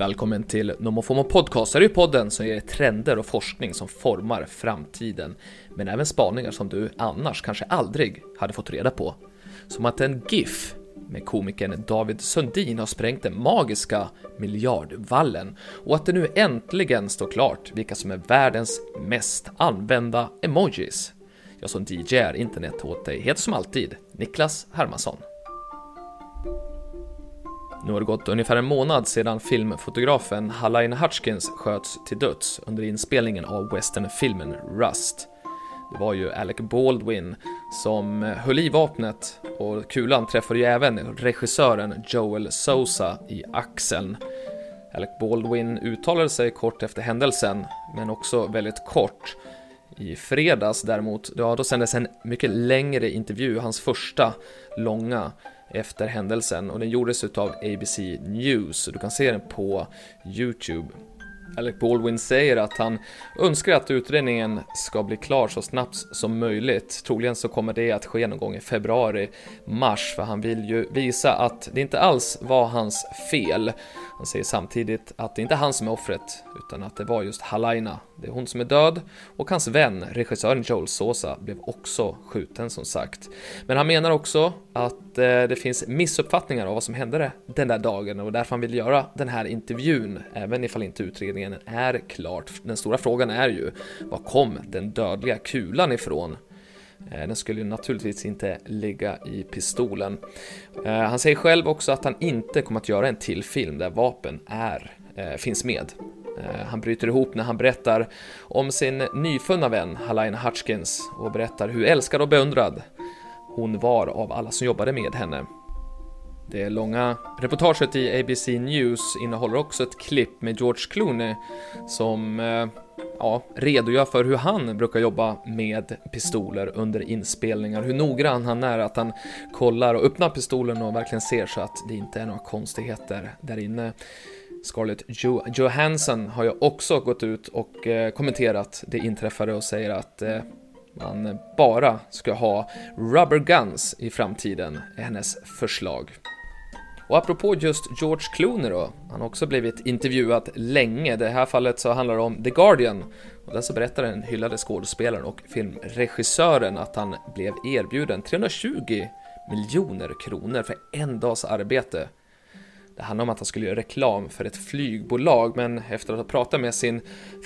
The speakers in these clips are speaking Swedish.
Välkommen till NomoFomo Podcast. Det är ju podden som ger trender och forskning som formar framtiden. Men även spaningar som du annars kanske aldrig hade fått reda på. Som att en GIF med komikern David Sundin har sprängt den magiska miljardvallen och att det nu äntligen står klart vilka som är världens mest använda emojis. Jag som DJ är internet åt dig heter som alltid Niklas Hermansson. Nu har det gått ungefär en månad sedan filmfotografen Halain Hutchkins sköts till döds under inspelningen av westernfilmen Rust. Det var ju Alec Baldwin som höll i vapnet och kulan träffade ju även regissören Joel Sousa i axeln. Alec Baldwin uttalade sig kort efter händelsen, men också väldigt kort. I fredags däremot, ja, då sändes en mycket längre intervju, hans första långa efter händelsen och den gjordes utav ABC News. Du kan se den på Youtube. Alec Baldwin säger att han önskar att utredningen ska bli klar så snabbt som möjligt. Troligen så kommer det att ske någon gång i februari, mars, för han vill ju visa att det inte alls var hans fel. Han säger samtidigt att det inte är han som är offret, utan att det var just Halaina. Det är hon som är död och hans vän, regissören Joel Sosa, blev också skjuten som sagt. Men han menar också att eh, det finns missuppfattningar av vad som hände den där dagen och därför han vill göra den här intervjun, även ifall inte utredningen är klart. Den stora frågan är ju, var kom den dödliga kulan ifrån? Eh, den skulle naturligtvis inte ligga i pistolen. Eh, han säger själv också att han inte kommer att göra en till film där vapen är, eh, finns med. Han bryter ihop när han berättar om sin nyfunna vän Halaina Hutchkins och berättar hur älskad och beundrad hon var av alla som jobbade med henne. Det långa reportaget i ABC News innehåller också ett klipp med George Clooney som ja, redogör för hur han brukar jobba med pistoler under inspelningar, hur noggrann han är att han kollar och öppnar pistolen och verkligen ser så att det inte är några konstigheter där inne. Scarlett jo Johansson har ju också gått ut och eh, kommenterat det inträffade och säger att eh, man bara ska ha rubber guns i framtiden, är hennes förslag. Och apropå just George Clooney då, han har också blivit intervjuad länge. I det här fallet så handlar det om The Guardian. Och där så berättar den hyllade skådespelaren och filmregissören att han blev erbjuden 320 miljoner kronor för en dags arbete. Det handlade om att han skulle göra reklam för ett flygbolag, men efter att ha pratat med sin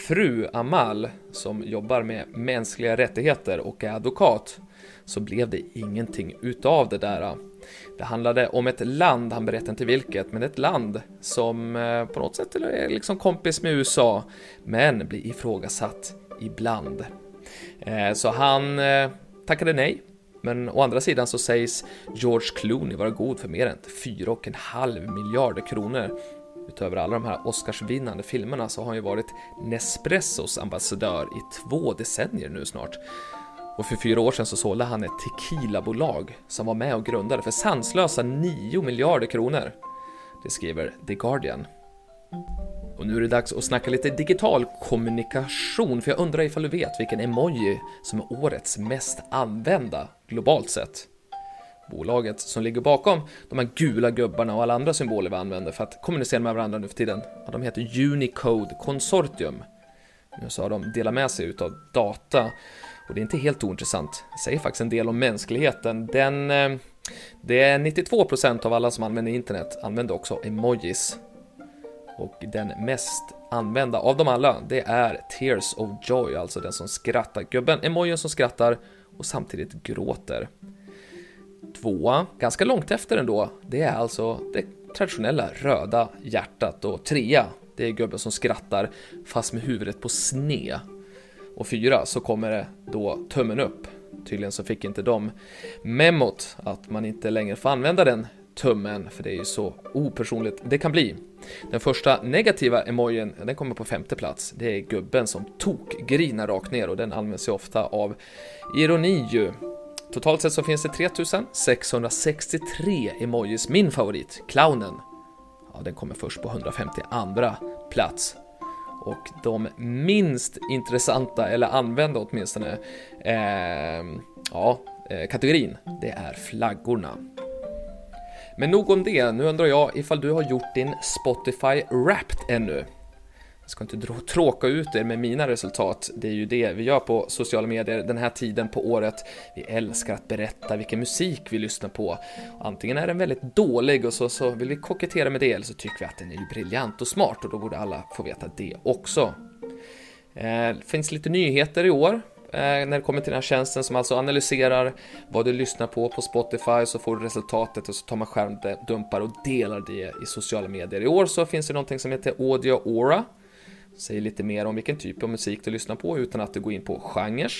fru Amal, som jobbar med mänskliga rättigheter och är advokat, så blev det ingenting utav det där. Det handlade om ett land, han berättade inte vilket, men ett land som eh, på något sätt är eh, liksom kompis med USA, men blir ifrågasatt ibland. Eh, så han tackade nej, men å andra sidan så sägs George Clooney vara god för mer än 4,5 miljarder kronor. Utöver alla de här Oscarsvinnande filmerna så har han ju varit Nespressos ambassadör i två decennier nu snart. Och för fyra år sedan så sålde han ett tequilabolag som var med och grundade för sanslösa 9 miljarder kronor. Det skriver The Guardian. Och nu är det dags att snacka lite digital kommunikation, för jag undrar ifall du vet vilken emoji som är årets mest använda globalt sett. Bolaget som ligger bakom de här gula gubbarna och alla andra symboler vi använder för att kommunicera med varandra nu för tiden, de heter Unicode Consortium. Nu så har de delat med sig utav data och det är inte helt ointressant. Det säger faktiskt en del om mänskligheten. Den, eh, det är 92% av alla som använder internet använder också emojis. Och den mest använda av dem alla, det är Tears of Joy, alltså den som skrattar. Gubben, emojen som skrattar och samtidigt gråter. Tvåa, ganska långt efter ändå, det är alltså det traditionella röda hjärtat och trea, det är gubben som skrattar fast med huvudet på sned och fyra så kommer det då tummen upp. Tydligen så fick inte de memot att man inte längre får använda den tummen, för det är ju så opersonligt det kan bli. Den första negativa emojin, den kommer på femte plats. Det är gubben som tokgrinar rakt ner och den används ju ofta av ironi ju. Totalt sett så finns det 3663 emojis. Min favorit, clownen, ja, den kommer först på 152 plats och de minst intressanta, eller använda åtminstone, ehm, eh, ja, kategorin, det är flaggorna. Men nog om det, nu undrar jag ifall du har gjort din Spotify Wrapped ännu? Jag ska inte tråka ut er med mina resultat, det är ju det vi gör på sociala medier den här tiden på året. Vi älskar att berätta vilken musik vi lyssnar på. Antingen är den väldigt dålig och så, så vill vi kokettera med det, eller så tycker vi att den är ju briljant och smart och då borde alla få veta det också. Eh, det finns lite nyheter i år eh, när det kommer till den här tjänsten som alltså analyserar vad du lyssnar på på Spotify så får du resultatet och så tar man skärmdumpar och delar det i sociala medier. I år så finns det någonting som heter Audio Aura säger lite mer om vilken typ av musik du lyssnar på utan att du går in på genrer.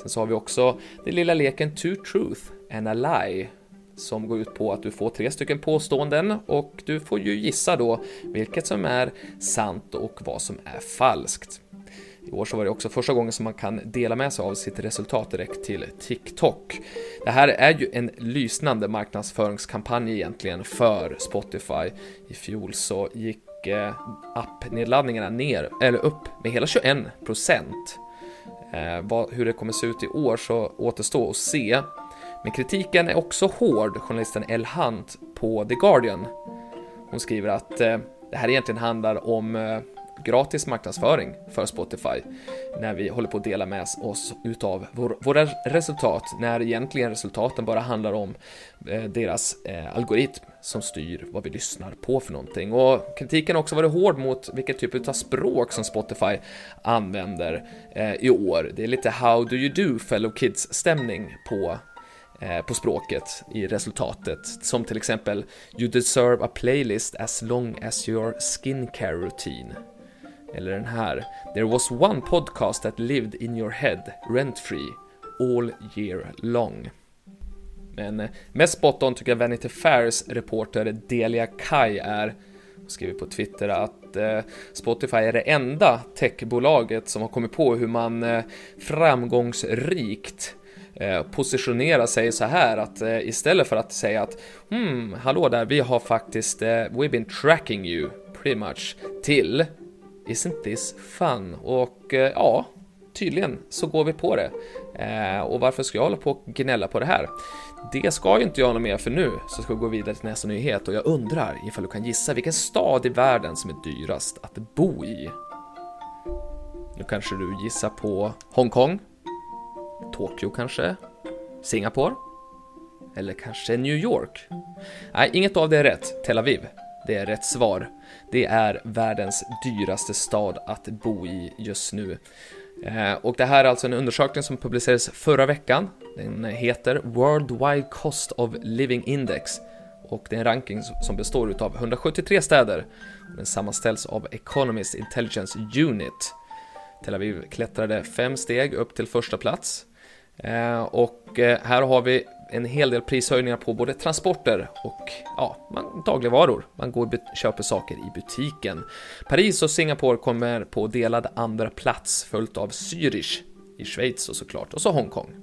Sen så har vi också den lilla leken Two Truth and a Lie som går ut på att du får tre stycken påståenden och du får ju gissa då vilket som är sant och vad som är falskt. I år så var det också första gången som man kan dela med sig av sitt resultat direkt till TikTok. Det här är ju en lysnande marknadsföringskampanj egentligen för Spotify. I fjol så gick Eh, appnedladdningarna ner, eller upp med hela 21 procent. Eh, hur det kommer se ut i år så återstår att se. Men kritiken är också hård, journalisten El Hunt på The Guardian. Hon skriver att eh, det här egentligen handlar om eh, gratis marknadsföring för Spotify när vi håller på att dela med oss utav vår, våra resultat när egentligen resultaten bara handlar om eh, deras eh, algoritm som styr vad vi lyssnar på för någonting. Och kritiken har också varit hård mot vilken typ av språk som Spotify använder eh, i år. Det är lite how do you do fellow kids stämning på eh, på språket i resultatet, som till exempel “You deserve a playlist as long as your skincare routine” Eller den här. There was one podcast that lived in your head, rent free, all year long. Men eh, mest spot on tycker jag Vanity Fairs reporter Delia Kai är. Hon skriver på Twitter att eh, Spotify är det enda techbolaget som har kommit på hur man eh, framgångsrikt positionera sig så här att istället för att säga att hmm, hallå där, vi har faktiskt, we've been tracking you pretty much till Isn't this fun? Och eh, ja, tydligen så går vi på det. Eh, och varför ska jag hålla på och gnälla på det här? Det ska ju inte jag något mer för nu, så ska vi gå vidare till nästa nyhet och jag undrar ifall du kan gissa vilken stad i världen som är dyrast att bo i? Nu kanske du gissar på Hongkong? Tokyo kanske? Singapore? Eller kanske New York? Nej, inget av det är rätt. Tel Aviv. Det är rätt svar. Det är världens dyraste stad att bo i just nu. Eh, och det här är alltså en undersökning som publicerades förra veckan. Den heter Worldwide Cost of Living Index och det är en ranking som består av 173 städer den sammanställs av Economist Intelligence Unit. Tel Aviv klättrade fem steg upp till första plats eh, och eh, här har vi en hel del prishöjningar på både transporter och ja, dagligvaror. Man går och köper saker i butiken. Paris och Singapore kommer på delad andra plats följt av Zürich i Schweiz och såklart och så Hongkong.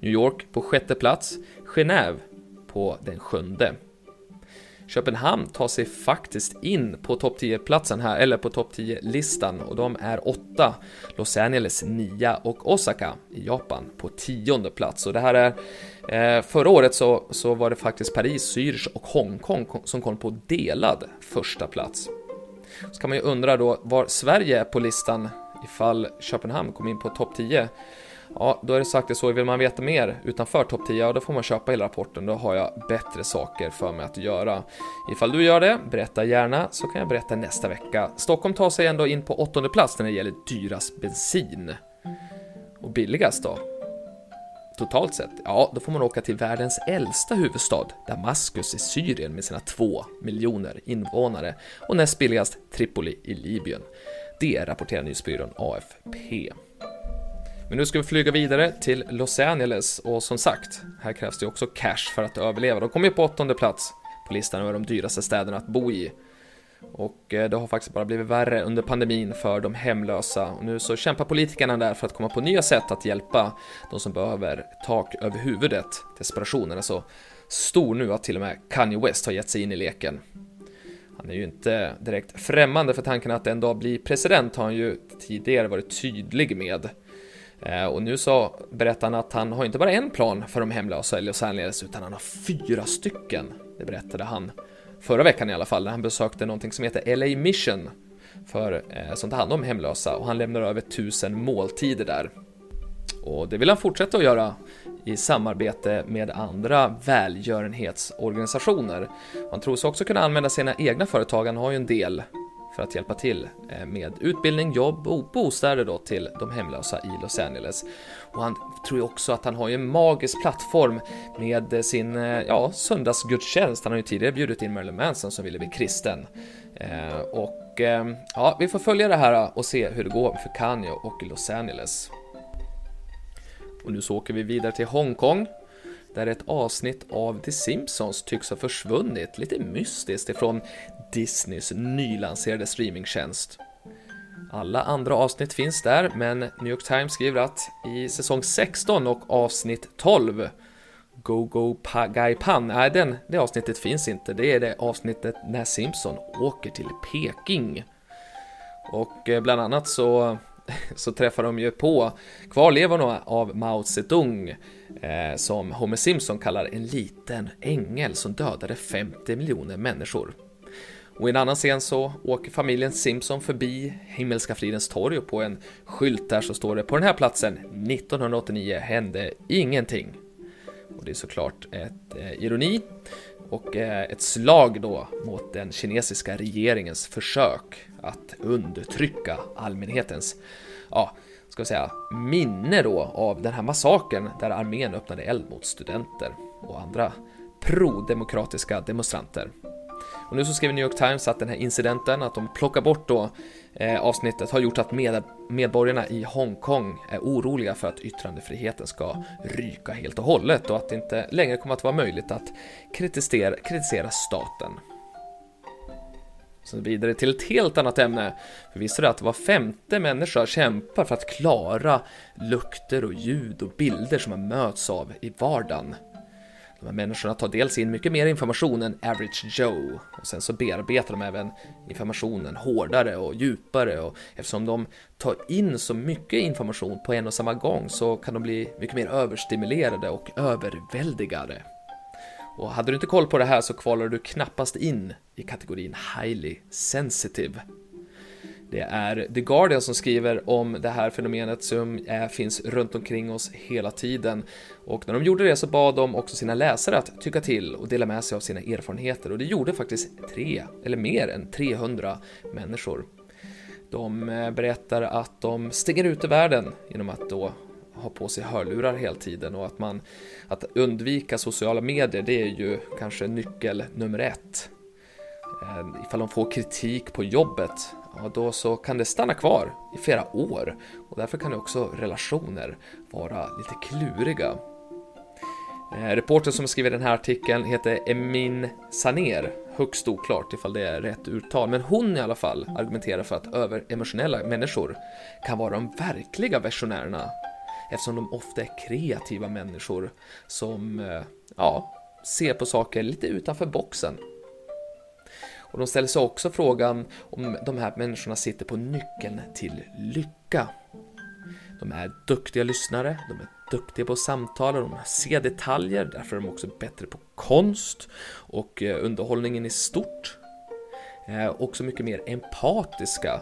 New York på sjätte plats, Genève på den sjunde. Köpenhamn tar sig faktiskt in på topp 10-platsen här, eller på topp 10-listan och de är 8, Los Angeles 9 och Osaka i Japan på tionde plats. Och det här är, eh, förra året så, så var det faktiskt Paris, Zürich och Hongkong som kom på delad första plats. Så kan man ju undra då var Sverige är på listan ifall Köpenhamn kom in på topp 10. Ja, då är det sagt det så. Vill man veta mer utanför topp 10, ja, då får man köpa hela rapporten. Då har jag bättre saker för mig att göra. Ifall du gör det, berätta gärna så kan jag berätta nästa vecka. Stockholm tar sig ändå in på åttonde plats när det gäller dyrast bensin. Och billigast då? Totalt sett, ja, då får man åka till världens äldsta huvudstad, Damaskus i Syrien med sina två miljoner invånare och näst billigast Tripoli i Libyen. Det rapporterar nyhetsbyrån AFP. Men nu ska vi flyga vidare till Los Angeles och som sagt, här krävs det också cash för att överleva. De kommer ju på åttonde plats på listan över de dyraste städerna att bo i. Och eh, det har faktiskt bara blivit värre under pandemin för de hemlösa. Och nu så kämpar politikerna där för att komma på nya sätt att hjälpa de som behöver tak över huvudet. Desperationen är så stor nu att till och med Kanye West har gett sig in i leken. Han är ju inte direkt främmande för tanken att en dag bli president har han ju tidigare varit tydlig med. Eh, och nu så berättar han att han har inte bara en plan för de hemlösa i Los Angeles, utan han har fyra stycken. Det berättade han förra veckan i alla fall, när han besökte någonting som heter LA Mission för, eh, som tar hand om hemlösa och han lämnar över tusen måltider där. Och det vill han fortsätta att göra i samarbete med andra välgörenhetsorganisationer. Han tror sig också kunna använda sina egna företag, han har ju en del för att hjälpa till eh, med utbildning, jobb och bostäder då till de hemlösa i Los Angeles. Och han tror ju också att han har en magisk plattform med sin eh, ja, söndagsgudstjänst. Han har ju tidigare bjudit in Marilyn Manson som ville bli kristen. Eh, och ja, vi får följa det här och se hur det går för Kanye och Los Angeles. Och nu så åker vi vidare till Hongkong där ett avsnitt av The Simpsons tycks ha försvunnit lite mystiskt ifrån Disneys nylanserade streamingtjänst. Alla andra avsnitt finns där, men New York Times skriver att i säsong 16 och avsnitt 12 Go Go pa Gai Pan, nej den, det avsnittet finns inte. Det är det avsnittet när Simpson åker till Peking. Och eh, bland annat så så träffar de ju på kvarlevorna av Mao Zedong eh, som Homer Simpson kallar en liten ängel som dödade 50 miljoner människor. Och i en annan scen så åker familjen Simpson förbi Himmelska fridens torg och på en skylt där så står det på den här platsen 1989 hände ingenting. Och det är såklart ett eh, ironi och eh, ett slag då mot den kinesiska regeringens försök att undertrycka allmänhetens, ja, ska vi säga, minne då av den här massakern där armén öppnade eld mot studenter och andra pro-demokratiska demonstranter. Och nu så skriver New York Times att den här incidenten, att de plockar bort då eh, avsnittet, har gjort att med, medborgarna i Hongkong är oroliga för att yttrandefriheten ska ryka helt och hållet och att det inte längre kommer att vara möjligt att kritisera, kritisera staten. Så vidare till ett helt annat ämne. För visste du att var femte människa kämpar för att klara lukter och ljud och bilder som man möts av i vardagen? De här människorna tar dels in mycket mer information än average Joe och sen så bearbetar de även informationen hårdare och djupare och eftersom de tar in så mycket information på en och samma gång så kan de bli mycket mer överstimulerade och överväldigade. Och hade du inte koll på det här så kvalar du knappast in i kategorin highly sensitive. Det är The Guardian som skriver om det här fenomenet som är, finns runt omkring oss hela tiden. Och när de gjorde det så bad de också sina läsare att tycka till och dela med sig av sina erfarenheter och det gjorde faktiskt tre, eller mer än 300 människor. De eh, berättar att de stänger ute världen genom att då ha på sig hörlurar hela tiden och att man att undvika sociala medier det är ju kanske nyckel nummer ett. Eh, ifall de får kritik på jobbet, ja då så kan det stanna kvar i flera år och därför kan också relationer vara lite kluriga. Reporten reportern som skriver den här artikeln heter Emin Saner, högst oklart ifall det är rätt uttal, men hon i alla fall argumenterar för att överemotionella människor kan vara de verkliga versionärerna eftersom de ofta är kreativa människor som eh, ja, ser på saker lite utanför boxen. Och de ställer sig också frågan om de här människorna sitter på nyckeln till lycka. De är duktiga lyssnare, de är duktiga på att samtala, de ser detaljer, därför är de också bättre på konst och eh, underhållningen i stort. Eh, också mycket mer empatiska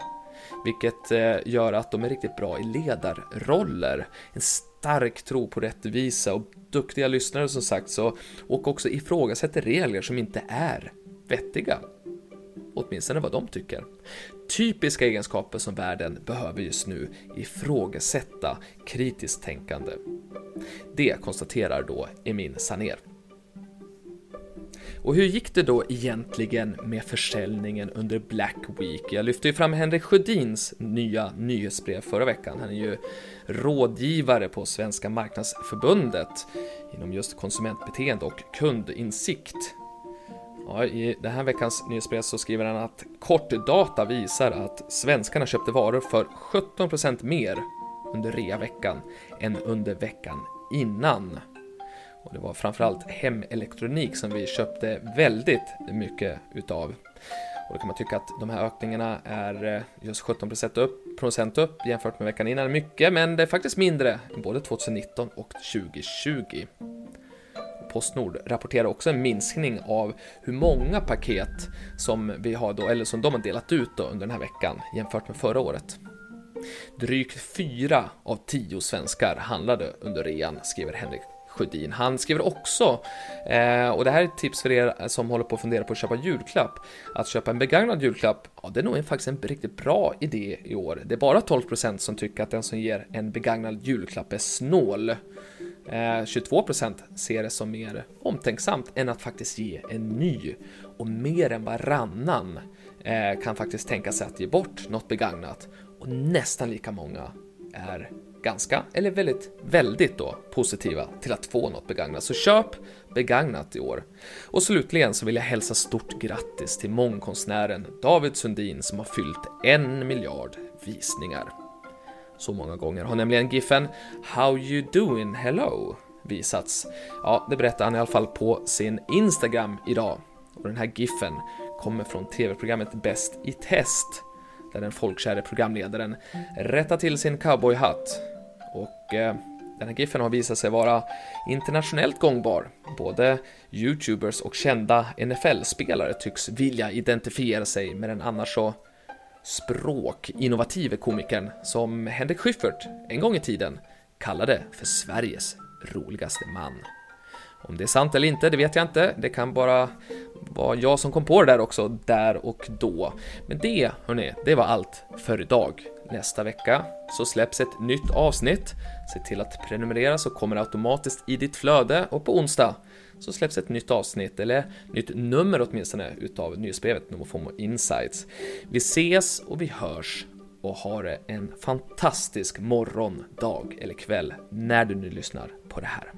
vilket eh, gör att de är riktigt bra i ledarroller. En stark tro på rättvisa och duktiga lyssnare som sagt så, och också ifrågasätter regler som inte är vettiga. Åtminstone vad de tycker. Typiska egenskaper som världen behöver just nu ifrågasätta kritiskt tänkande. Det konstaterar då Emin Saner. Och hur gick det då egentligen med försäljningen under Black Week? Jag lyfte ju fram Henrik Sjödins nya nyhetsbrev förra veckan. Han är ju rådgivare på Svenska Marknadsförbundet inom just konsumentbeteende och kundinsikt. Ja, I den här veckans nyhetsbrev så skriver han att kortdata visar att svenskarna köpte varor för 17% mer under rea-veckan än under veckan innan. Och det var framförallt hemelektronik som vi köpte väldigt mycket utav. Och då kan man tycka att de här ökningarna är eh, just 17% upp, procent upp jämfört med veckan innan. Mycket, men det är faktiskt mindre både 2019 och 2020. Postnord rapporterar också en minskning av hur många paket som vi har då, eller som de har delat ut då under den här veckan jämfört med förra året. Drygt fyra av tio svenskar handlade under rean, skriver Henrik Sjödin. Han skriver också, eh, och det här är ett tips för er som håller på att fundera på att köpa julklapp, att köpa en begagnad julklapp, ja det är nog faktiskt en riktigt bra idé i år. Det är bara 12% som tycker att den som ger en begagnad julklapp är snål. Eh, 22% ser det som mer omtänksamt än att faktiskt ge en ny. Och mer än varannan eh, kan faktiskt tänka sig att ge bort något begagnat. Och nästan lika många är ganska, eller väldigt, väldigt då positiva till att få något begagnat. Så köp begagnat i år. Och slutligen så vill jag hälsa stort grattis till mångkonstnären David Sundin som har fyllt en miljard visningar. Så många gånger har nämligen giffen “How you doing hello” visats. Ja, det berättar han i alla fall på sin Instagram idag. Och den här giffen kommer från tv-programmet Bäst i test där den folkkäre programledaren rättar till sin cowboyhatt. Och eh, den här giffen har visat sig vara internationellt gångbar. Både YouTubers och kända NFL-spelare tycks vilja identifiera sig med den annars så språkinnovative komikern som Henrik Schyffert en gång i tiden kallade för Sveriges roligaste man. Om det är sant eller inte, det vet jag inte. Det kan bara vara jag som kom på det där också, där och då. Men det, hörni, det var allt för idag. Nästa vecka så släpps ett nytt avsnitt. Se till att prenumerera så kommer det automatiskt i ditt flöde och på onsdag så släpps ett nytt avsnitt, eller nytt nummer åtminstone, utav nyhetsbrevet Nomofomo Insights. Vi ses och vi hörs och ha det en fantastisk morgon, dag eller kväll när du nu lyssnar på det här.